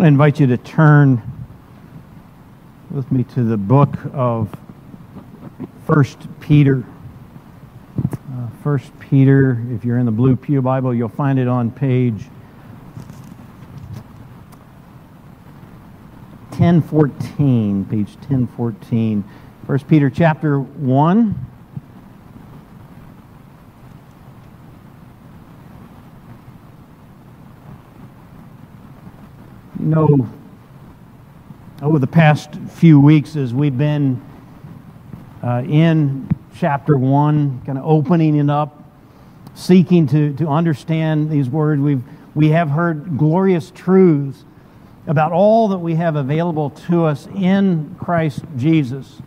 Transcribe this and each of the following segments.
I invite you to turn with me to the book of First Peter. Uh, First Peter, if you're in the Blue Pew Bible, you'll find it on page 1014. Page 1014. First Peter chapter 1. Know, over the past few weeks, as we've been uh, in chapter 1, kind of opening it up, seeking to, to understand these words, we've, we have heard glorious truths about all that we have available to us in Christ Jesus.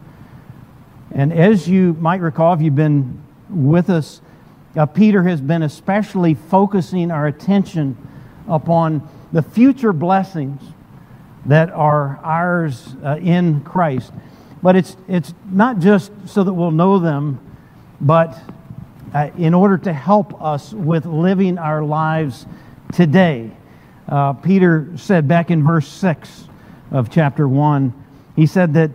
And as you might recall, if you've been with us, uh, Peter has been especially focusing our attention upon the future blessings that are ours uh, in Christ. But it's, it's not just so that we'll know them, but uh, in order to help us with living our lives today. Uh, Peter said back in verse 6 of chapter 1, he said that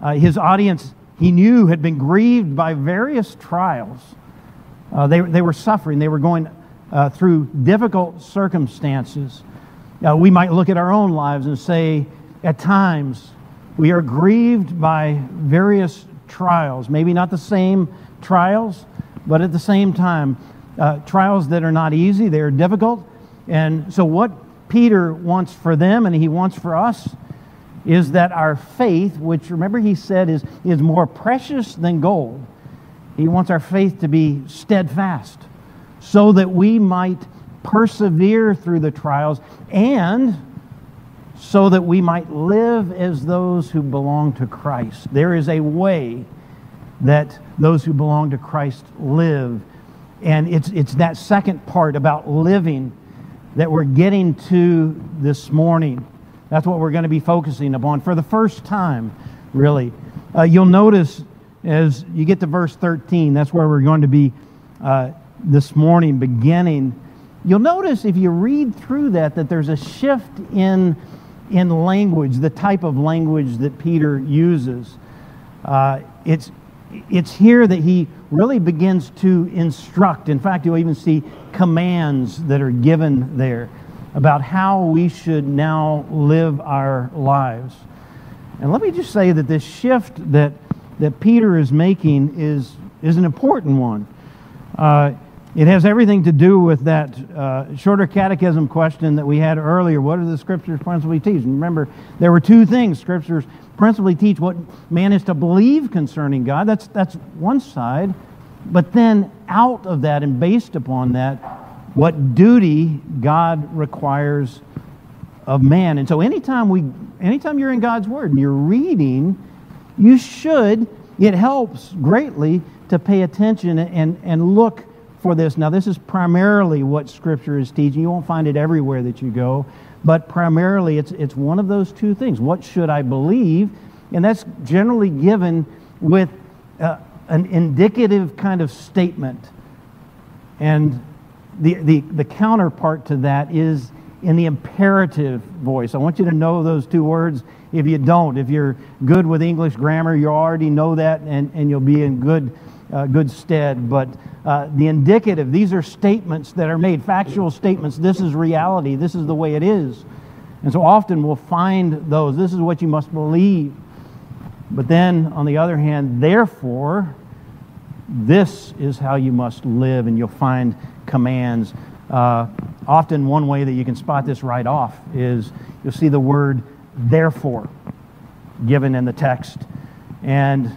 uh, his audience, he knew, had been grieved by various trials. Uh, they, they were suffering, they were going uh, through difficult circumstances. Uh, we might look at our own lives and say, at times, we are grieved by various trials. Maybe not the same trials, but at the same time, uh, trials that are not easy, they are difficult. And so, what Peter wants for them and he wants for us is that our faith, which remember he said is, is more precious than gold, he wants our faith to be steadfast so that we might persevere through the trials, and so that we might live as those who belong to Christ. There is a way that those who belong to Christ live. And it's, it's that second part about living that we're getting to this morning. That's what we're going to be focusing upon for the first time, really. Uh, you'll notice as you get to verse 13, that's where we're going to be uh, this morning, beginning You'll notice if you read through that that there's a shift in, in language, the type of language that Peter uses. Uh, it's, it's here that he really begins to instruct. In fact, you'll even see commands that are given there about how we should now live our lives. And let me just say that this shift that, that Peter is making is, is an important one. Uh, it has everything to do with that uh, shorter catechism question that we had earlier. What do the scriptures principally teach? And remember, there were two things. Scriptures principally teach what man is to believe concerning God. That's, that's one side. But then, out of that and based upon that, what duty God requires of man. And so, anytime, we, anytime you're in God's Word and you're reading, you should, it helps greatly to pay attention and, and look for this. Now, this is primarily what Scripture is teaching. You won't find it everywhere that you go, but primarily it's, it's one of those two things. What should I believe? And that's generally given with uh, an indicative kind of statement. And the, the, the counterpart to that is in the imperative voice. I want you to know those two words. If you don't, if you're good with English grammar, you already know that and, and you'll be in good uh, good stead. But uh, the indicative, these are statements that are made, factual statements. This is reality. This is the way it is. And so often we'll find those. This is what you must believe. But then, on the other hand, therefore, this is how you must live, and you'll find commands. Uh, often, one way that you can spot this right off is you'll see the word therefore given in the text. And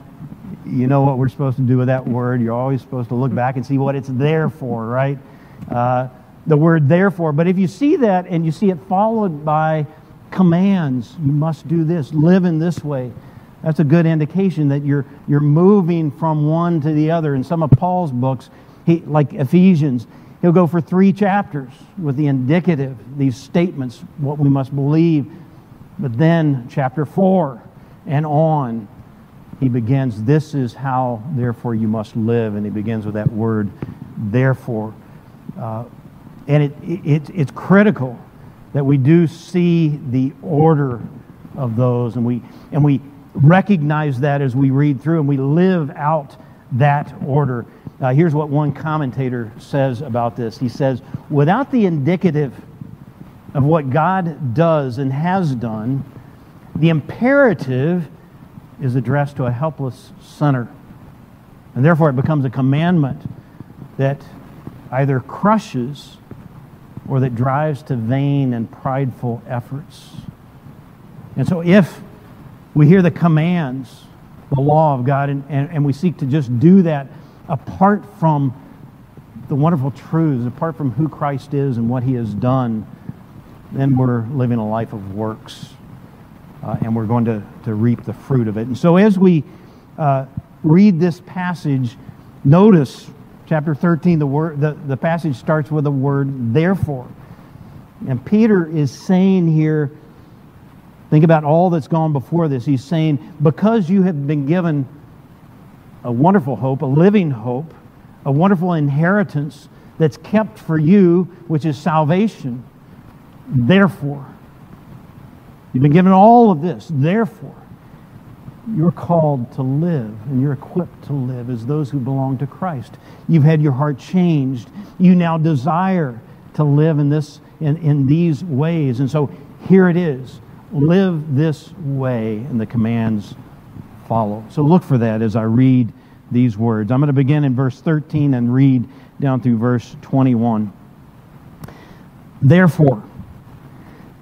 you know what we're supposed to do with that word. You're always supposed to look back and see what it's there for, right? Uh, the word therefore. But if you see that and you see it followed by commands, you must do this, live in this way, that's a good indication that you're, you're moving from one to the other. In some of Paul's books, he, like Ephesians, he'll go for three chapters with the indicative, these statements, what we must believe. But then, chapter four and on, he begins, This is how, therefore, you must live. And he begins with that word, therefore. Uh, and it, it, it's critical that we do see the order of those and we, and we recognize that as we read through and we live out that order. Uh, here's what one commentator says about this. He says, without the indicative of what God does and has done, the imperative is addressed to a helpless sinner. And therefore, it becomes a commandment that either crushes or that drives to vain and prideful efforts. And so, if we hear the commands, the law of God, and, and, and we seek to just do that apart from the wonderful truths, apart from who Christ is and what he has done, then we're living a life of works. Uh, and we're going to, to reap the fruit of it. And so, as we uh, read this passage, notice chapter 13, the, word, the, the passage starts with the word therefore. And Peter is saying here, think about all that's gone before this. He's saying, because you have been given a wonderful hope, a living hope, a wonderful inheritance that's kept for you, which is salvation. Therefore, you've been given all of this. Therefore, you're called to live and you're equipped to live as those who belong to Christ. You've had your heart changed. You now desire to live in this in, in these ways. And so here it is. Live this way, and the commands follow. So look for that as I read these words. I'm going to begin in verse 13 and read down through verse 21. Therefore,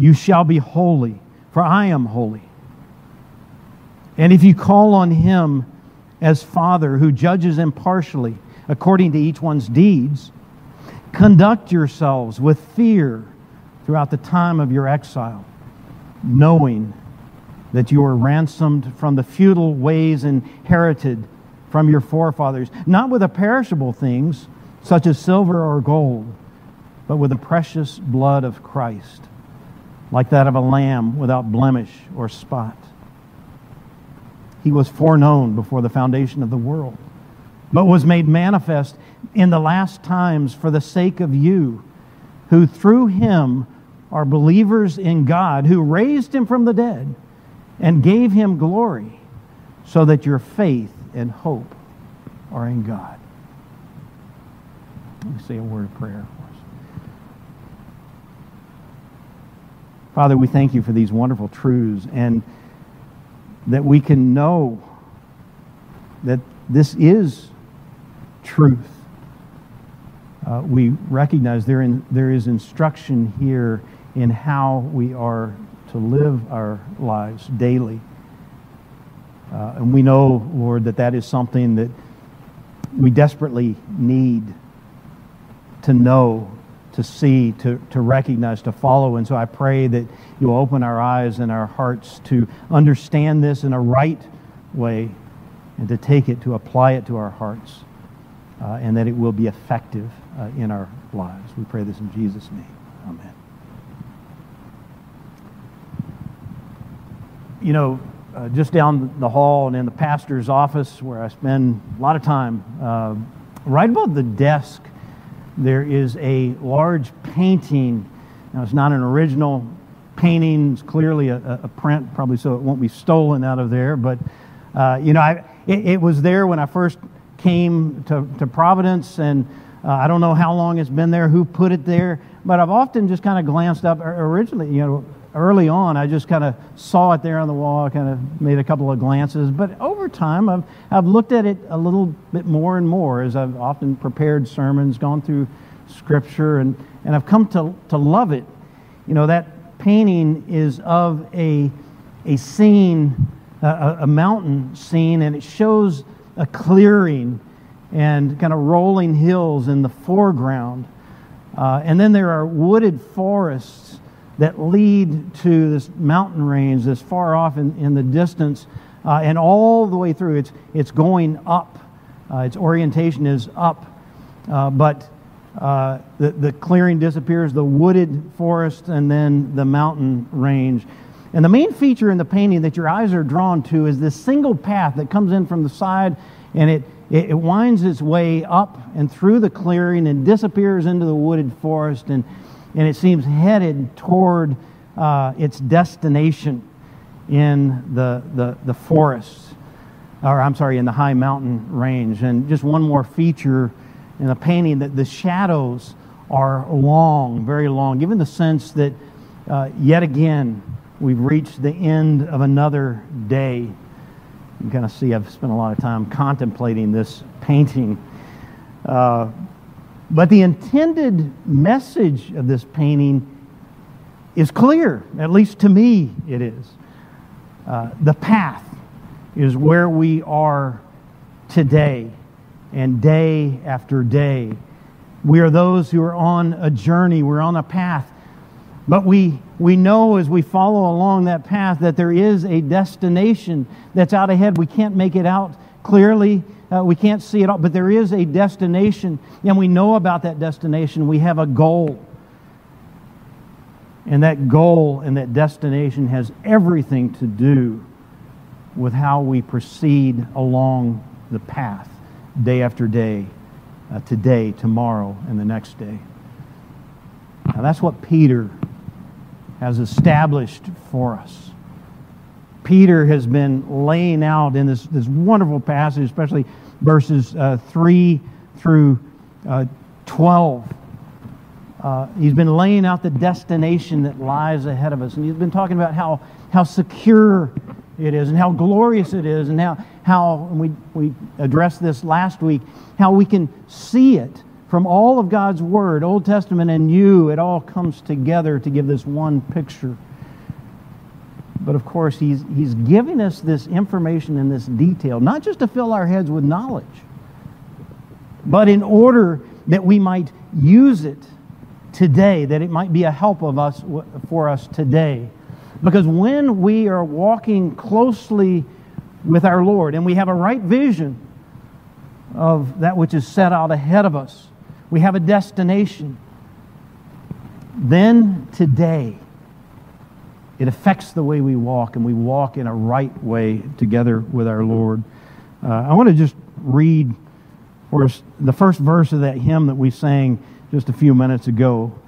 You shall be holy, for I am holy. And if you call on him as Father who judges impartially according to each one's deeds, conduct yourselves with fear throughout the time of your exile, knowing that you were ransomed from the futile ways inherited from your forefathers, not with the perishable things such as silver or gold, but with the precious blood of Christ, like that of a lamb without blemish or spot. He was foreknown before the foundation of the world, but was made manifest in the last times for the sake of you, who through him are believers in God, who raised him from the dead and gave him glory, so that your faith and hope are in God. Let me say a word of prayer for us. Father, we thank you for these wonderful truths and that we can know that this is truth. Uh, we recognize there, in, there is instruction here in how we are to live our lives daily. Uh, and we know, Lord, that that is something that we desperately need to know to see, to, to recognize, to follow. And so I pray that you'll open our eyes and our hearts to understand this in a right way and to take it, to apply it to our hearts, uh, and that it will be effective uh, in our lives. We pray this in Jesus' name. Amen. You know, uh, just down the hall and in the pastor's office where I spend a lot of time, uh, right above the desk there is a large painting. Now, it's not an original painting, it's clearly a, a print, probably so it won't be stolen out of there. But, uh, you know, I, it, it, was there when I first came to, to Providence, and uh, I don't know how long it's been there, who put it there, but I've often just kind of glanced up. Originally, you know, early on, I just kind of saw it there on the wall, kind of made a couple of glances. But over time, I've, I've looked at it a little bit more and more as I've often prepared sermons, gone through scripture, and, and I've come to, to love it. You know, that painting is of a, a scene, a, a mountain scene, and it shows a clearing and kind of rolling hills in the foreground. Uh, and then there are wooded forests that lead to this mountain range that's far off in, in the distance uh, and all the way through. It's, it's going up, uh, its orientation is up. Uh, but uh, the, the clearing disappears, the wooded forest, and then the mountain range. And the main feature in the painting that your eyes are drawn to is this single path that comes in from the side and it, it, it winds its way up and through the clearing and disappears into the wooded forest and, and it seems headed toward uh, its destination in the, the, the forests, or I'm sorry, in the high mountain range. And just one more feature in the painting that the shadows are long, very long, given the sense that uh, yet again we've reached the end of another day. You kind of see I've spent a lot of time contemplating this painting. Uh, but the intended message of this painting is clear, at least to me it is. Uh, the path is where we are today and day after day. We are those who are on a journey, we're on a path. But we, we know as we follow along that path that there is a destination that's out ahead. We can't make it out clearly, uh, we can't see it all, but there is a destination, and we know about that destination. We have a goal. And that goal and that destination has everything to do with how we proceed along the path day after day, uh, today, tomorrow, and the next day. Now, that's what Peter has established for us. Peter has been laying out in this, this wonderful passage, especially verses uh, 3 through uh, 12. Uh, he's been laying out the destination that lies ahead of us. And he's been talking about how, how secure it is and how glorious it is and how, how and we, we addressed this last week, how we can see it from all of God's Word, Old Testament and New. It all comes together to give this one picture. But of course, he's, he's giving us this information and this detail, not just to fill our heads with knowledge, but in order that we might use it today, that it might be a help of us for us today. Because when we are walking closely with our Lord and we have a right vision of that which is set out ahead of us, we have a destination, then today it affects the way we walk and we walk in a right way together with our Lord. Uh, I want to just read us the first verse of that hymn that we sang just a few minutes ago.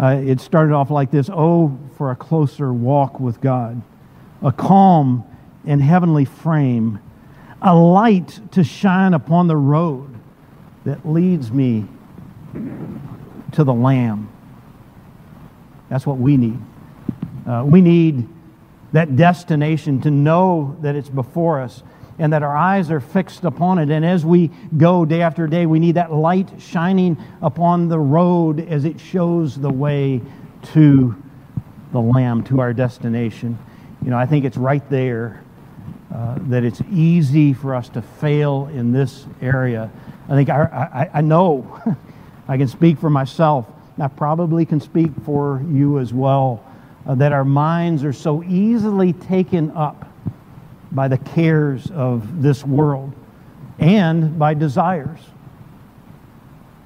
Uh, it started off like this Oh, for a closer walk with God, a calm and heavenly frame, a light to shine upon the road that leads me to the Lamb. That's what we need. Uh, we need that destination to know that it's before us and that our eyes are fixed upon it. And as we go day after day, we need that light shining upon the road as it shows the way to the Lamb, to our destination. You know, I think it's right there uh, that it's easy for us to fail in this area. I think I, I, I know, I can speak for myself. I probably can speak for you as well, uh, that our minds are so easily taken up by the cares of this world and by desires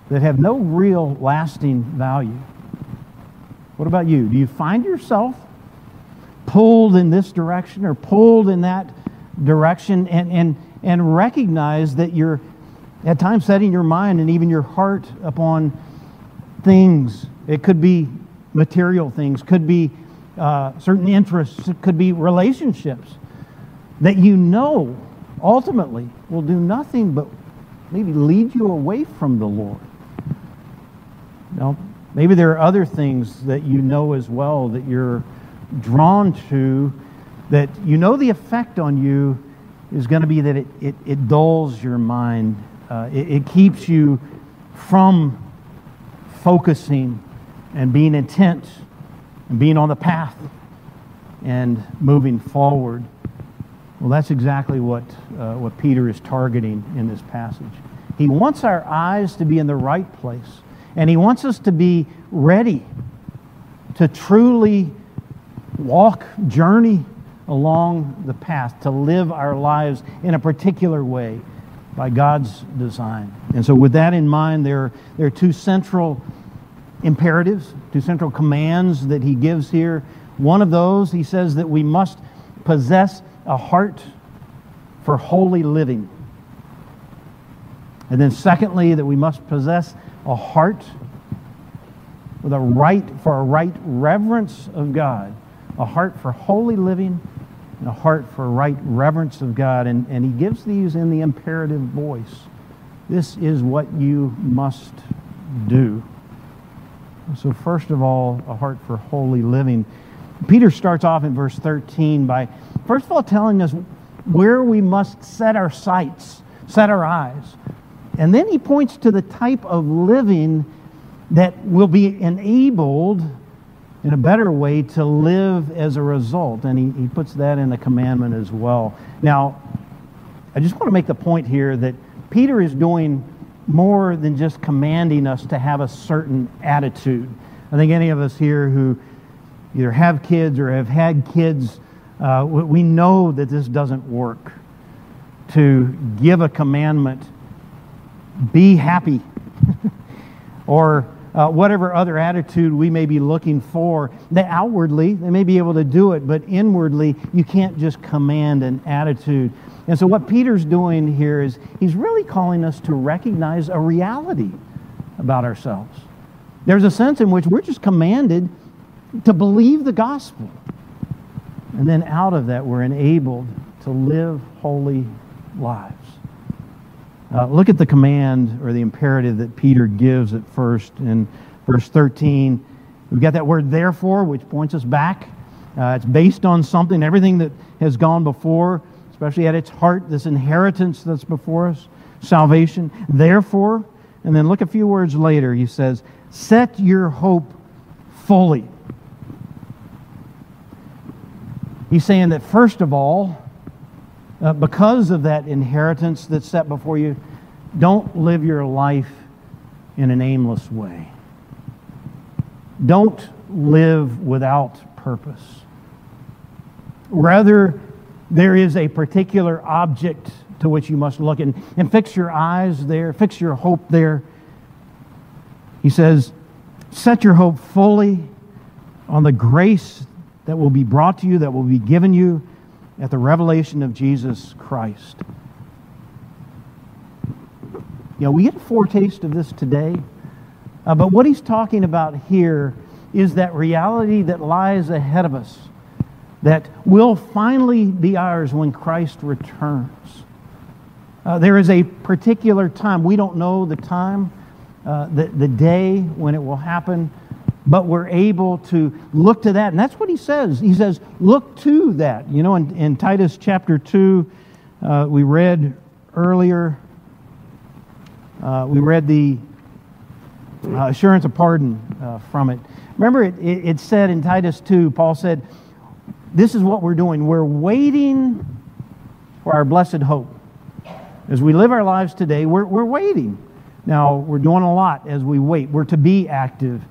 that have no real lasting value. What about you? Do you find yourself pulled in this direction or pulled in that direction and, and, and recognize that you're at times setting your mind and even your heart upon things? It could be material things, could be uh, certain interests, it could be relationships that you know ultimately will do nothing but maybe lead you away from the Lord. Now, maybe there are other things that you know as well that you're drawn to that you know the effect on you is going to be that it, it, it dulls your mind, uh, it, it keeps you from focusing and being intent and being on the path and moving forward. Well, that's exactly what, uh, what Peter is targeting in this passage. He wants our eyes to be in the right place, and he wants us to be ready to truly walk, journey along the path, to live our lives in a particular way by God's design. And so, with that in mind, there, there are two central imperatives, two central commands that he gives here. One of those, he says that we must possess a heart for holy living. And then, secondly, that we must possess a heart with a right for a right reverence of God, a heart for holy living, and a heart for right reverence of God. And, and he gives these in the imperative voice. This is what you must do. So, first of all, a heart for holy living. Peter starts off in verse 13 by, first of all, telling us where we must set our sights, set our eyes. And then he points to the type of living that will be enabled in a better way to live as a result. And he, he puts that in the commandment as well. Now, I just want to make the point here that Peter is doing more than just commanding us to have a certain attitude. I think any of us here who either have kids or have had kids, uh, we know that this doesn't work. To give a commandment, be happy, or uh, whatever other attitude we may be looking for. They outwardly, they may be able to do it, but inwardly, you can't just command an attitude. And so, what Peter's doing here is he's really calling us to recognize a reality about ourselves. There's a sense in which we're just commanded to believe the gospel. And then out of that, we're enabled to live holy lives. Uh, look at the command or the imperative that Peter gives at first in verse 13. We've got that word therefore, which points us back. Uh, it's based on something, everything that has gone before especially at its heart, this inheritance that's before us, salvation. Therefore, and then look a few words later, he says, set your hope fully. He's saying that first of all, uh, because of that inheritance that's set before you, don't live your life in an aimless way. Don't live without purpose. Rather, there is a particular object to which you must look and, and fix your eyes there, fix your hope there. He says, set your hope fully on the grace that will be brought to you, that will be given you at the revelation of Jesus Christ. You know, we get a foretaste of this today, uh, but what he's talking about here is that reality that lies ahead of us that will finally be ours when Christ returns. Uh, there is a particular time. We don't know the time, uh, the, the day when it will happen, but we're able to look to that. And that's what he says. He says, look to that. You know, in, in Titus chapter 2, uh, we read earlier, uh, we read the uh, assurance of pardon uh, from it. Remember, it, it, it said in Titus 2, Paul said, this is what we're doing. We're waiting for our blessed hope. As we live our lives today, we're, we're waiting. Now, we're doing a lot as we wait. We're to be active,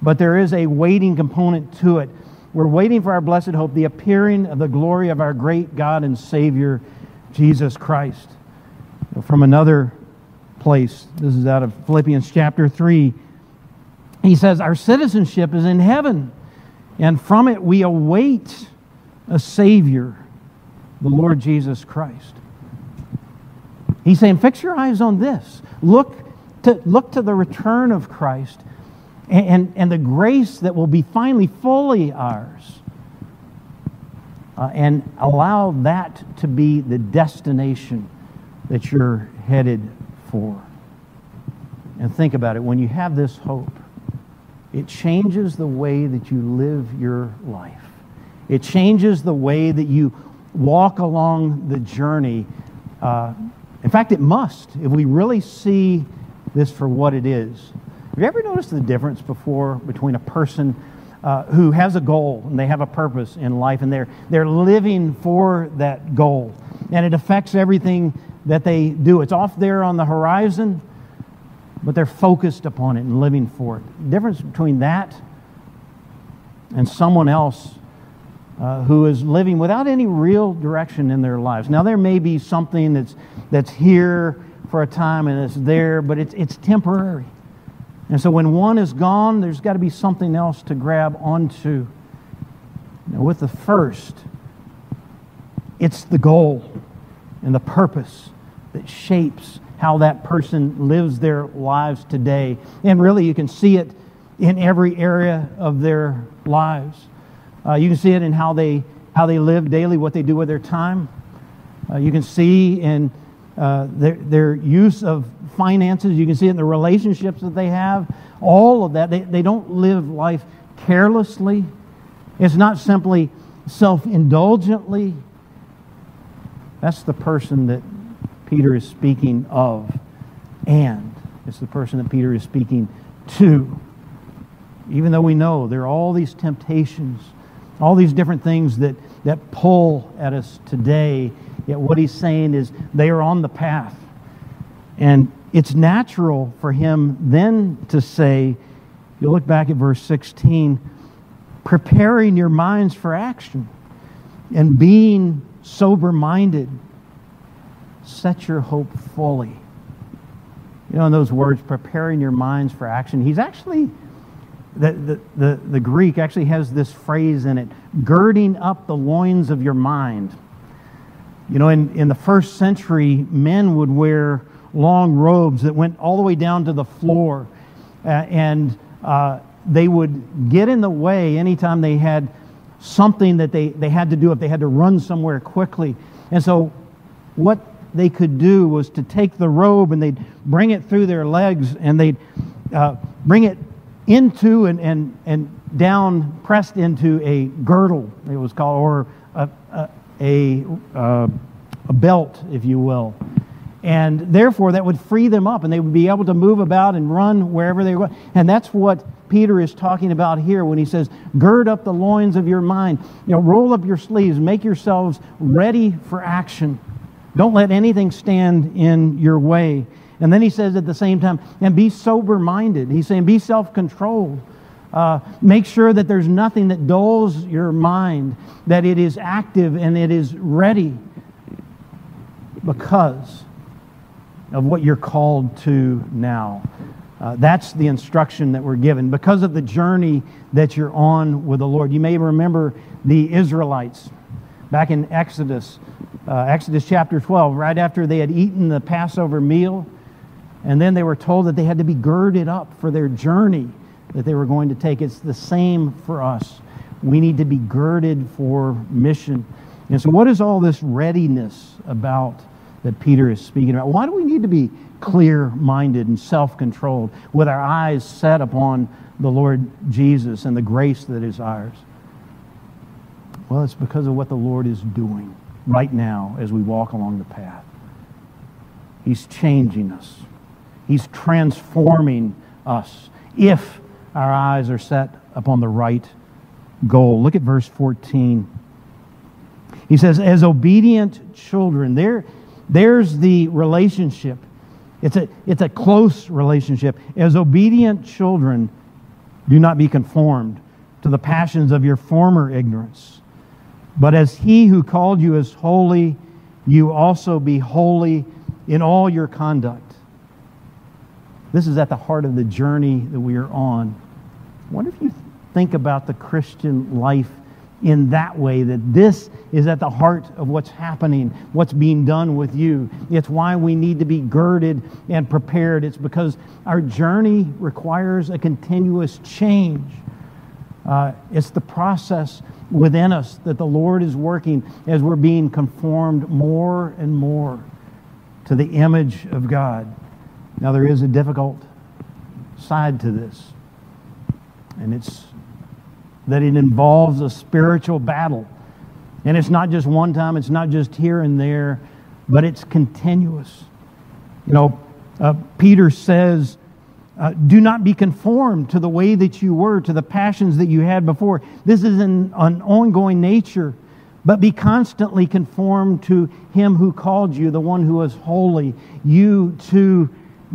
but there is a waiting component to it. We're waiting for our blessed hope, the appearing of the glory of our great God and Savior, Jesus Christ. From another place, this is out of Philippians chapter 3. He says, Our citizenship is in heaven, and from it we await a Savior, the Lord Jesus Christ. He's saying, fix your eyes on this. Look to, look to the return of Christ and, and, and the grace that will be finally fully ours. Uh, and allow that to be the destination that you're headed for. And think about it when you have this hope, it changes the way that you live your life. It changes the way that you walk along the journey. Uh, in fact, it must, if we really see this for what it is. Have you ever noticed the difference before between a person uh, who has a goal and they have a purpose in life and they're, they're living for that goal and it affects everything that they do? It's off there on the horizon, but they're focused upon it and living for it. The difference between that and someone else uh, who is living without any real direction in their lives. Now, there may be something that's, that's here for a time and it's there, but it's, it's temporary. And so when one is gone, there's got to be something else to grab onto. Now, with the first, it's the goal and the purpose that shapes how that person lives their lives today. And really, you can see it in every area of their lives. Uh, you can see it in how they, how they live daily, what they do with their time. Uh, you can see in uh, their, their use of finances. You can see it in the relationships that they have. All of that. They, they don't live life carelessly. It's not simply self indulgently. That's the person that Peter is speaking of. And it's the person that Peter is speaking to. Even though we know there are all these temptations, all these different things that, that pull at us today, yet what he's saying is they are on the path. And it's natural for him then to say, you look back at verse 16, preparing your minds for action and being sober minded. Set your hope fully. You know, in those words, preparing your minds for action, he's actually, the, the, the, the Greek actually has this phrase in it girding up the loins of your mind. You know, in, in the first century, men would wear long robes that went all the way down to the floor. Uh, and uh, they would get in the way anytime they had something that they, they had to do, if they had to run somewhere quickly. And so, what they could do was to take the robe and they'd bring it through their legs and they'd uh, bring it into and, and, and down, pressed into a girdle, it was called, or a, a, a, uh, a belt, if you will. And therefore, that would free them up and they would be able to move about and run wherever they were. And that's what Peter is talking about here when he says, Gird up the loins of your mind. You know, roll up your sleeves, make yourselves ready for action. Don't let anything stand in your way. And then he says at the same time, and be sober minded. He's saying, be self controlled. Uh, make sure that there's nothing that dulls your mind, that it is active and it is ready. Because of what you're called to now. Uh, that's the instruction that we're given because of the journey that you're on with the Lord. You may remember the Israelites back in Exodus, uh, Exodus chapter 12, right after they had eaten the Passover meal, and then they were told that they had to be girded up for their journey that they were going to take. It's the same for us. We need to be girded for mission. And so, what is all this readiness about? that Peter is speaking about. Why do we need to be clear minded and self controlled with our eyes set upon the Lord Jesus and the grace that is ours? Well, it's because of what the Lord is doing right now as we walk along the path. He's changing us, He's transforming us if our eyes are set upon the right goal. Look at verse 14. He says, As obedient children, there there's the relationship. It's a, it's a close relationship. As obedient children, do not be conformed to the passions of your former ignorance. But as he who called you is holy, you also be holy in all your conduct. This is at the heart of the journey that we are on. What if you think about the Christian life in that way that this is at the heart of what's happening, what's being done with you. It's why we need to be girded and prepared. It's because our journey requires a continuous change. Uh, it's the process within us that the Lord is working as we're being conformed more and more to the image of God. Now, there is a difficult side to this, and it's that it involves a spiritual battle. And it's not just one time, it's not just here and there, but it's continuous. You know, uh, Peter says, uh, do not be conformed to the way that you were, to the passions that you had before. This is an, an ongoing nature, but be constantly conformed to Him who called you, the one who is holy. You too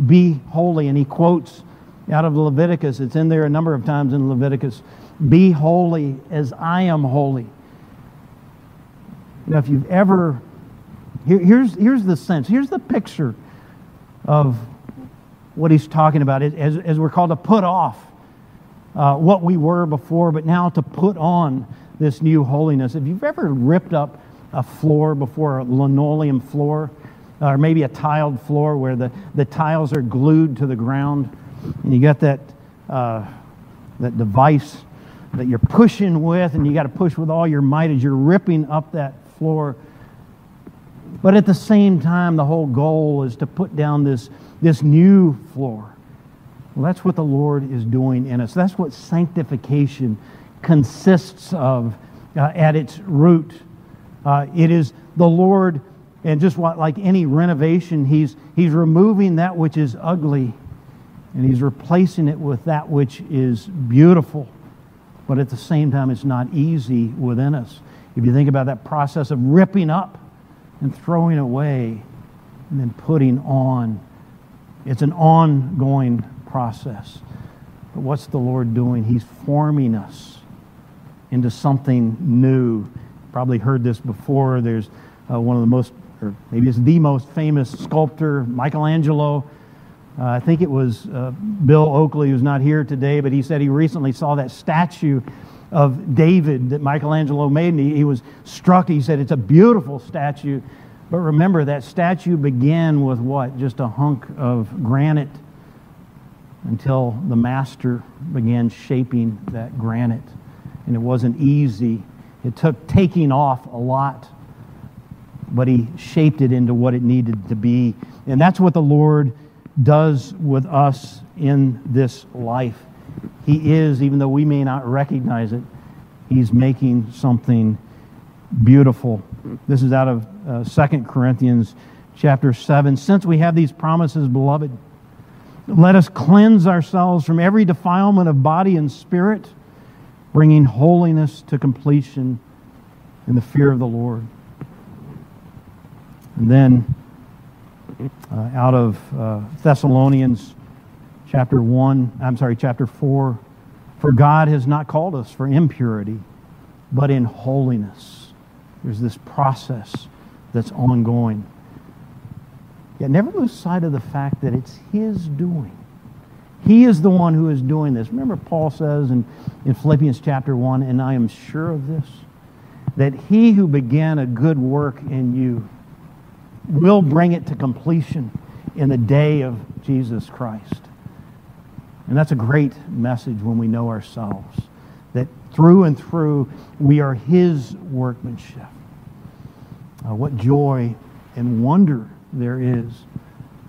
be holy. And he quotes out of Leviticus, it's in there a number of times in Leviticus Be holy as I am holy. Know, if you've ever, here, here's, here's the sense, here's the picture of what he's talking about as, as we're called to put off uh, what we were before, but now to put on this new holiness. If you've ever ripped up a floor before, a linoleum floor, or maybe a tiled floor where the, the tiles are glued to the ground, and you got that, uh, that device that you're pushing with, and you got to push with all your might as you're ripping up that floor. But at the same time, the whole goal is to put down this, this new floor. Well, that's what the Lord is doing in us. That's what sanctification consists of uh, at its root. Uh, it is the Lord, and just like any renovation, he's, he's removing that which is ugly and He's replacing it with that which is beautiful. But at the same time, it's not easy within us. If you think about that process of ripping up and throwing away and then putting on, it's an ongoing process. But what's the Lord doing? He's forming us into something new. Probably heard this before. There's uh, one of the most, or maybe it's the most famous sculptor, Michelangelo. Uh, I think it was uh, Bill Oakley, who's not here today, but he said he recently saw that statue of David that Michelangelo made, and he, he was struck. He said, It's a beautiful statue. But remember, that statue began with what? Just a hunk of granite until the master began shaping that granite. And it wasn't easy. It took taking off a lot, but he shaped it into what it needed to be. And that's what the Lord does with us in this life. He is, even though we may not recognize it, He's making something beautiful. This is out of uh, 2 Corinthians chapter 7. Since we have these promises, beloved, let us cleanse ourselves from every defilement of body and spirit, bringing holiness to completion in the fear of the Lord. And then uh, out of uh, Thessalonians chapter 1, I'm sorry, chapter 4. For God has not called us for impurity, but in holiness. There's this process that's ongoing. Yet never lose sight of the fact that it's His doing. He is the one who is doing this. Remember, Paul says in, in Philippians chapter 1, and I am sure of this, that he who began a good work in you will bring it to completion in the day of Jesus Christ. And that's a great message when we know ourselves that through and through we are His workmanship. Uh, what joy and wonder there is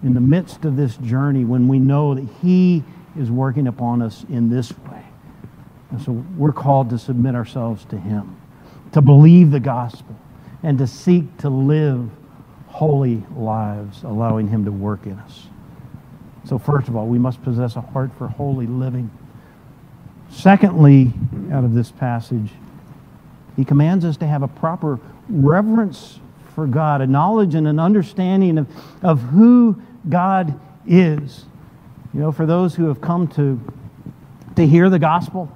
in the midst of this journey when we know that He is working upon us in this way. And so we're called to submit ourselves to Him, to believe the gospel, and to seek to live holy lives, allowing Him to work in us. So, first of all, we must possess a heart for holy living. Secondly, out of this passage, He commands us to have a proper reverence for God, a knowledge and an understanding of, of who God is. You know, for those who have come to, to hear the gospel,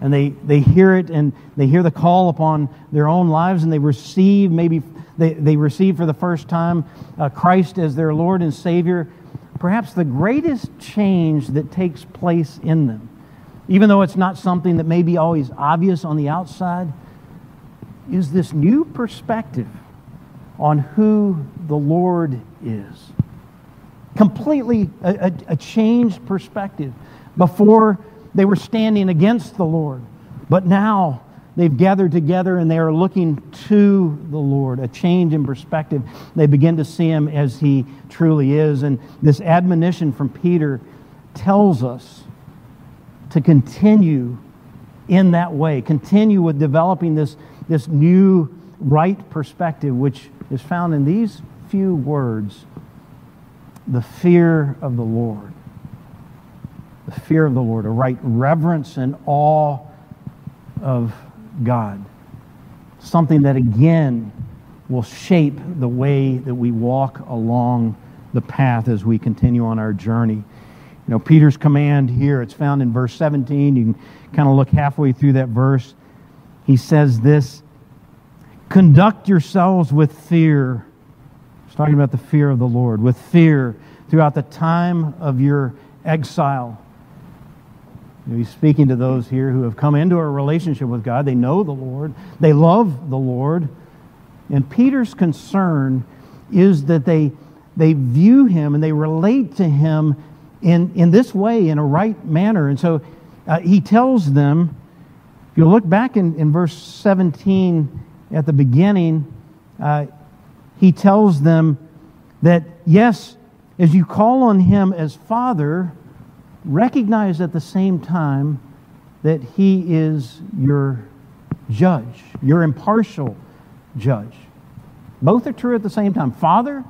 and they, they hear it and they hear the call upon their own lives and they receive maybe they, they receive for the first time uh, Christ as their Lord and Savior, perhaps the greatest change that takes place in them, even though it's not something that may be always obvious on the outside, is this new perspective on who the Lord is. Completely a, a, a changed perspective. Before they were standing against the Lord, but now They've gathered together and they are looking to the Lord, a change in perspective. They begin to see Him as He truly is. And this admonition from Peter tells us to continue in that way, continue with developing this, this new right perspective, which is found in these few words the fear of the Lord. The fear of the Lord, a right reverence and awe of God. Something that again will shape the way that we walk along the path as we continue on our journey. You know, Peter's command here, it's found in verse 17. You can kind of look halfway through that verse. He says this Conduct yourselves with fear. He's talking about the fear of the Lord, with fear throughout the time of your exile. He's speaking to those here who have come into a relationship with God. They know the Lord, they love the Lord. And Peter's concern is that they, they view him and they relate to him in, in this way, in a right manner. And so uh, he tells them, if you look back in, in verse 17 at the beginning, uh, he tells them that, yes, as you call on him as Father, recognize at the same time that he is your judge, your impartial judge. Both are true at the same time Father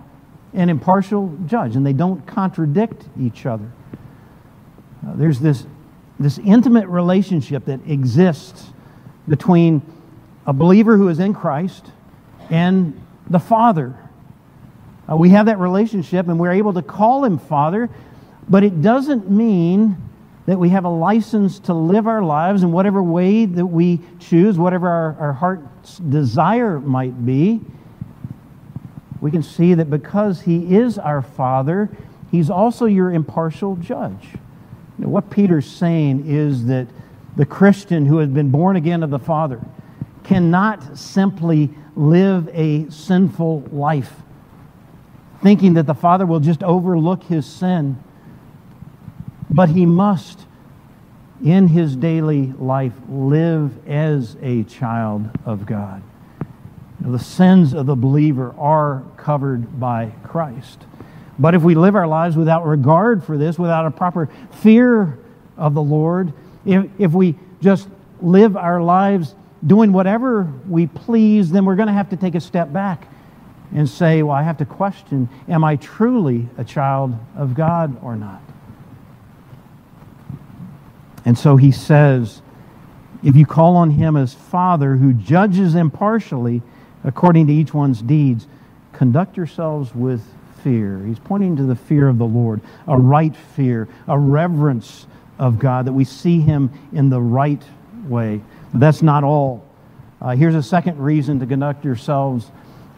and impartial judge, and they don't contradict each other. Uh, there's this, this intimate relationship that exists between a believer who is in Christ and the Father. Uh, we have that relationship and we're able to call him Father, but it doesn't mean that we have a license to live our lives in whatever way that we choose, whatever our, our heart's desire might be. We can see that because he is our Father, he's also your impartial judge. Know, what Peter's saying is that the Christian who has been born again of the Father cannot simply live a sinful life, thinking that the Father will just overlook his sin. But he must, in his daily life, live as a child of God. The sins of the believer are covered by Christ. But if we live our lives without regard for this, without a proper fear of the Lord, if, if we just live our lives doing whatever we please, then we're going to have to take a step back and say, well, I have to question, am I truly a child of God or not? And so he says, if you call on him as Father who judges impartially according to each one's deeds, conduct yourselves with fear. He's pointing to the fear of the Lord, a right fear, a reverence of God, that we see him in the right way. That's not all. Uh, here's a second reason to conduct yourselves,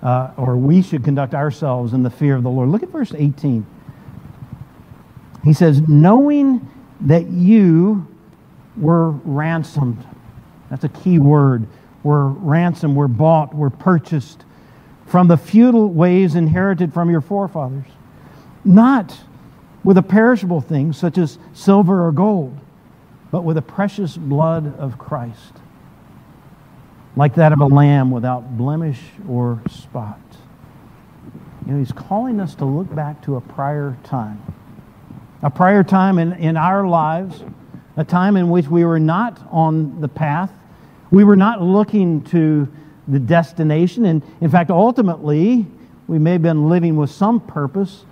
uh, or we should conduct ourselves in the fear of the Lord. Look at verse 18. He says, knowing that you were ransomed. That's a key word. We're ransomed, we're bought, we're purchased from the futile ways inherited from your forefathers. Not with a perishable thing such as silver or gold, but with the precious blood of Christ like that of a lamb without blemish or spot. You know, he's calling us to look back to a prior time. A prior time in, in our lives, a time in which we were not on the path. We were not looking to the destination. And in fact, ultimately, we may have been living with some purpose,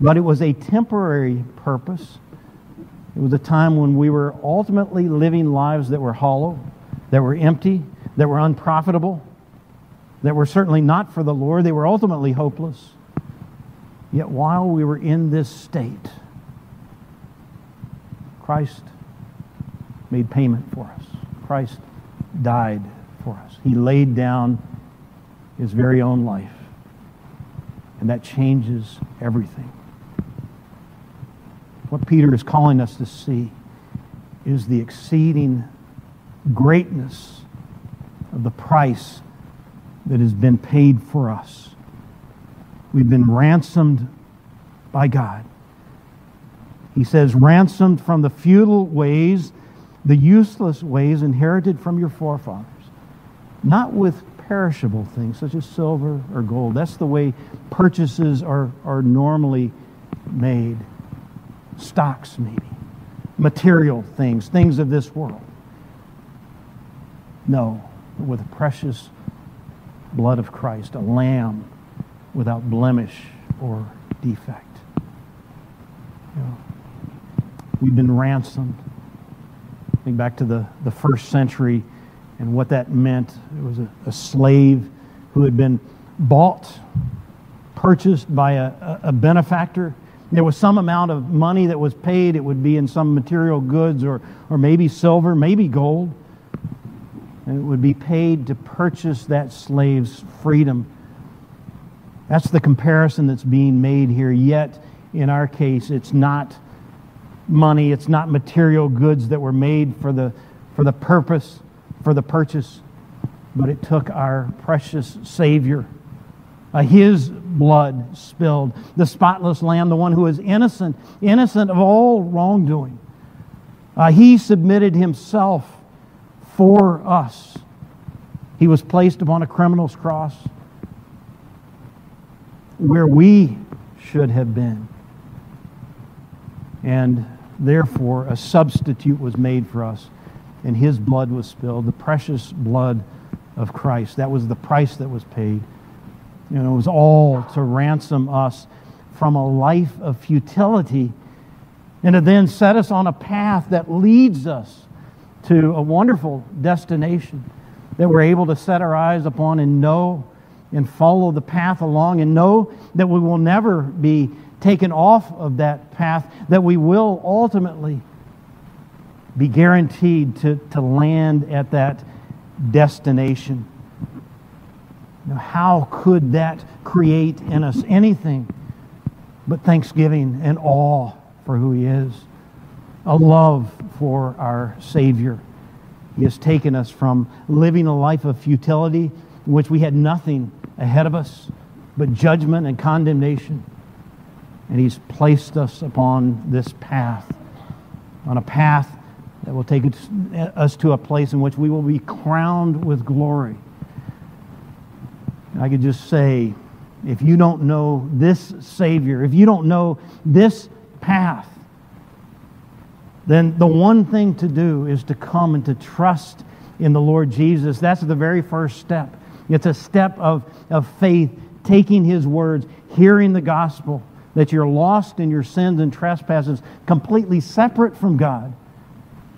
but it was a temporary purpose. It was a time when we were ultimately living lives that were hollow, that were empty, that were unprofitable, that were certainly not for the Lord. They were ultimately hopeless. Yet while we were in this state, Christ made payment for us. Christ died for us. He laid down his very own life. And that changes everything. What Peter is calling us to see is the exceeding greatness of the price that has been paid for us. We've been ransomed by God. He says, ransomed from the futile ways, the useless ways inherited from your forefathers, not with perishable things such as silver or gold. That's the way purchases are, are normally made. Stocks, maybe. Material things, things of this world. No with the precious blood of Christ, a lamb without blemish or defect. You know, we've been ransomed. Think back to the, the first century and what that meant. It was a, a slave who had been bought, purchased by a, a benefactor, There was some amount of money that was paid. It would be in some material goods or, or maybe silver, maybe gold. And it would be paid to purchase that slave's freedom. That's the comparison that's being made here. Yet, in our case, it's not money, it's not material goods that were made for the, for the purpose, for the purchase, but it took our precious Savior uh, his blood spilled. The spotless lamb, the one who is innocent, innocent of all wrongdoing. Uh, he submitted himself for us. He was placed upon a criminal's cross where we should have been. And therefore, a substitute was made for us, and his blood was spilled, the precious blood of Christ. That was the price that was paid. You know, it was all to ransom us from a life of futility and to then set us on a path that leads us to a wonderful destination that we're able to set our eyes upon and know and follow the path along and know that we will never be taken off of that path, that we will ultimately be guaranteed to, to land at that destination. Now, how could that create in us anything but thanksgiving and awe for who He is? A love for our Savior. He has taken us from living a life of futility in which we had nothing ahead of us but judgment and condemnation. And He's placed us upon this path, on a path that will take us to a place in which we will be crowned with glory I could just say, if you don't know this Savior, if you don't know this path, then the one thing to do is to come and to trust in the Lord Jesus. That's the very first step. It's a step of, of faith, taking His words, hearing the gospel, that you're lost in your sins and trespasses, completely separate from God.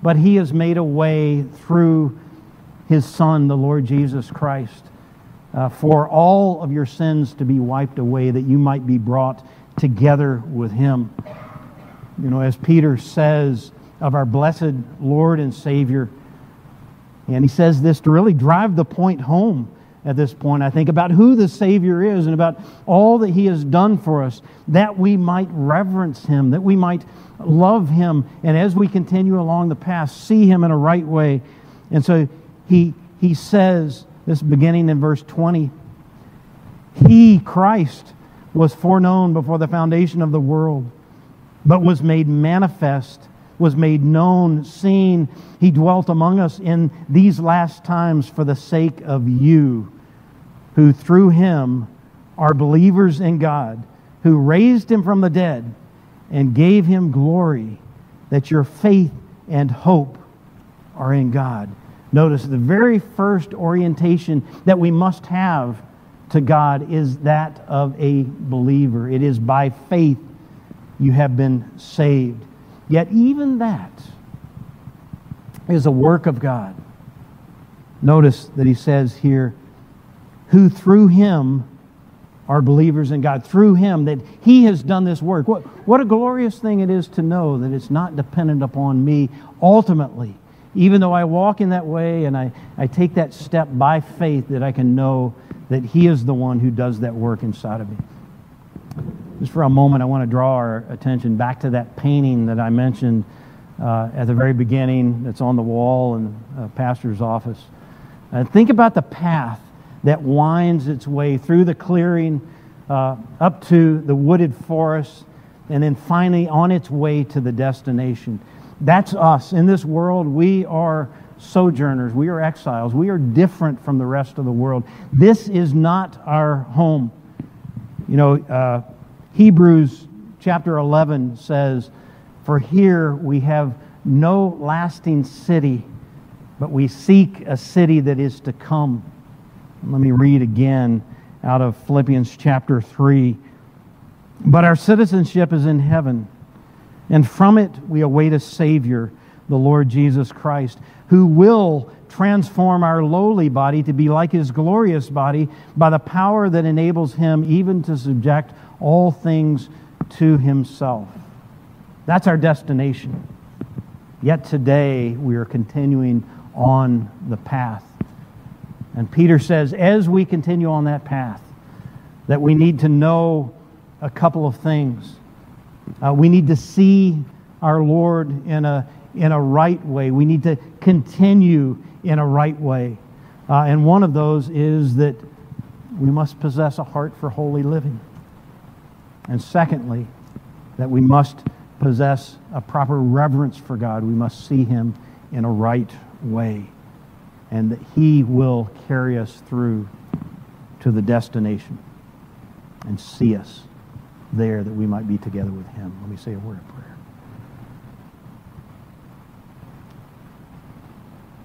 But He has made a way through His Son, the Lord Jesus Christ uh, for all of your sins to be wiped away, that you might be brought together with Him. You know, as Peter says of our blessed Lord and Savior, and he says this to really drive the point home at this point, I think, about who the Savior is and about all that He has done for us, that we might reverence Him, that we might love Him, and as we continue along the path, see Him in a right way. And so He, he says, this beginning in verse 20. He, Christ, was foreknown before the foundation of the world, but was made manifest, was made known, seen. He dwelt among us in these last times for the sake of you, who through him are believers in God, who raised him from the dead and gave him glory, that your faith and hope are in God. Notice the very first orientation that we must have to God is that of a believer. It is by faith you have been saved. Yet, even that is a work of God. Notice that he says here, who through him are believers in God. Through him, that he has done this work. What, what a glorious thing it is to know that it's not dependent upon me ultimately even though I walk in that way and I, I take that step by faith, that I can know that He is the one who does that work inside of me. Just for a moment, I want to draw our attention back to that painting that I mentioned uh, at the very beginning that's on the wall in the pastor's office. And think about the path that winds its way through the clearing uh, up to the wooded forest and then finally on its way to the destination. That's us. In this world, we are sojourners, we are exiles, we are different from the rest of the world. This is not our home. You know, uh, Hebrews chapter 11 says, For here we have no lasting city, but we seek a city that is to come. Let me read again out of Philippians chapter 3. But our citizenship is in heaven and from it we await a Savior, the Lord Jesus Christ, who will transform our lowly body to be like his glorious body by the power that enables him even to subject all things to himself. That's our destination. Yet today we are continuing on the path. And Peter says, as we continue on that path, that we need to know a couple of things. Uh, we need to see our Lord in a, in a right way. We need to continue in a right way. Uh, and one of those is that we must possess a heart for holy living. And secondly, that we must possess a proper reverence for God. We must see Him in a right way. And that He will carry us through to the destination and see us there that we might be together with Him. Let me say a word of prayer.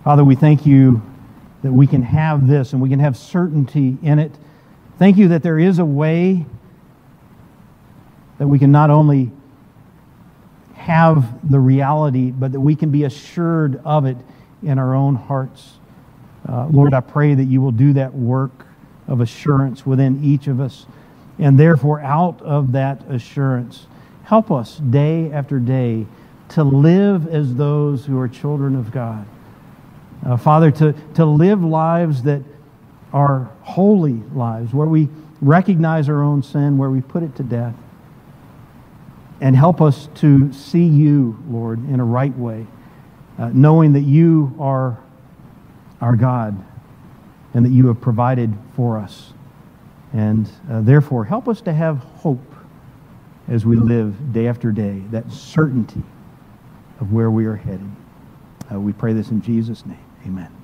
Father, we thank you that we can have this and we can have certainty in it. Thank you that there is a way that we can not only have the reality, but that we can be assured of it in our own hearts. Uh, Lord, I pray that you will do that work of assurance within each of us. And therefore, out of that assurance, help us day after day to live as those who are children of God. Uh, Father, to, to live lives that are holy lives, where we recognize our own sin, where we put it to death. And help us to see you, Lord, in a right way, uh, knowing that you are our God and that you have provided for us. And uh, therefore, help us to have hope as we live day after day, that certainty of where we are headed. Uh, we pray this in Jesus' name. Amen.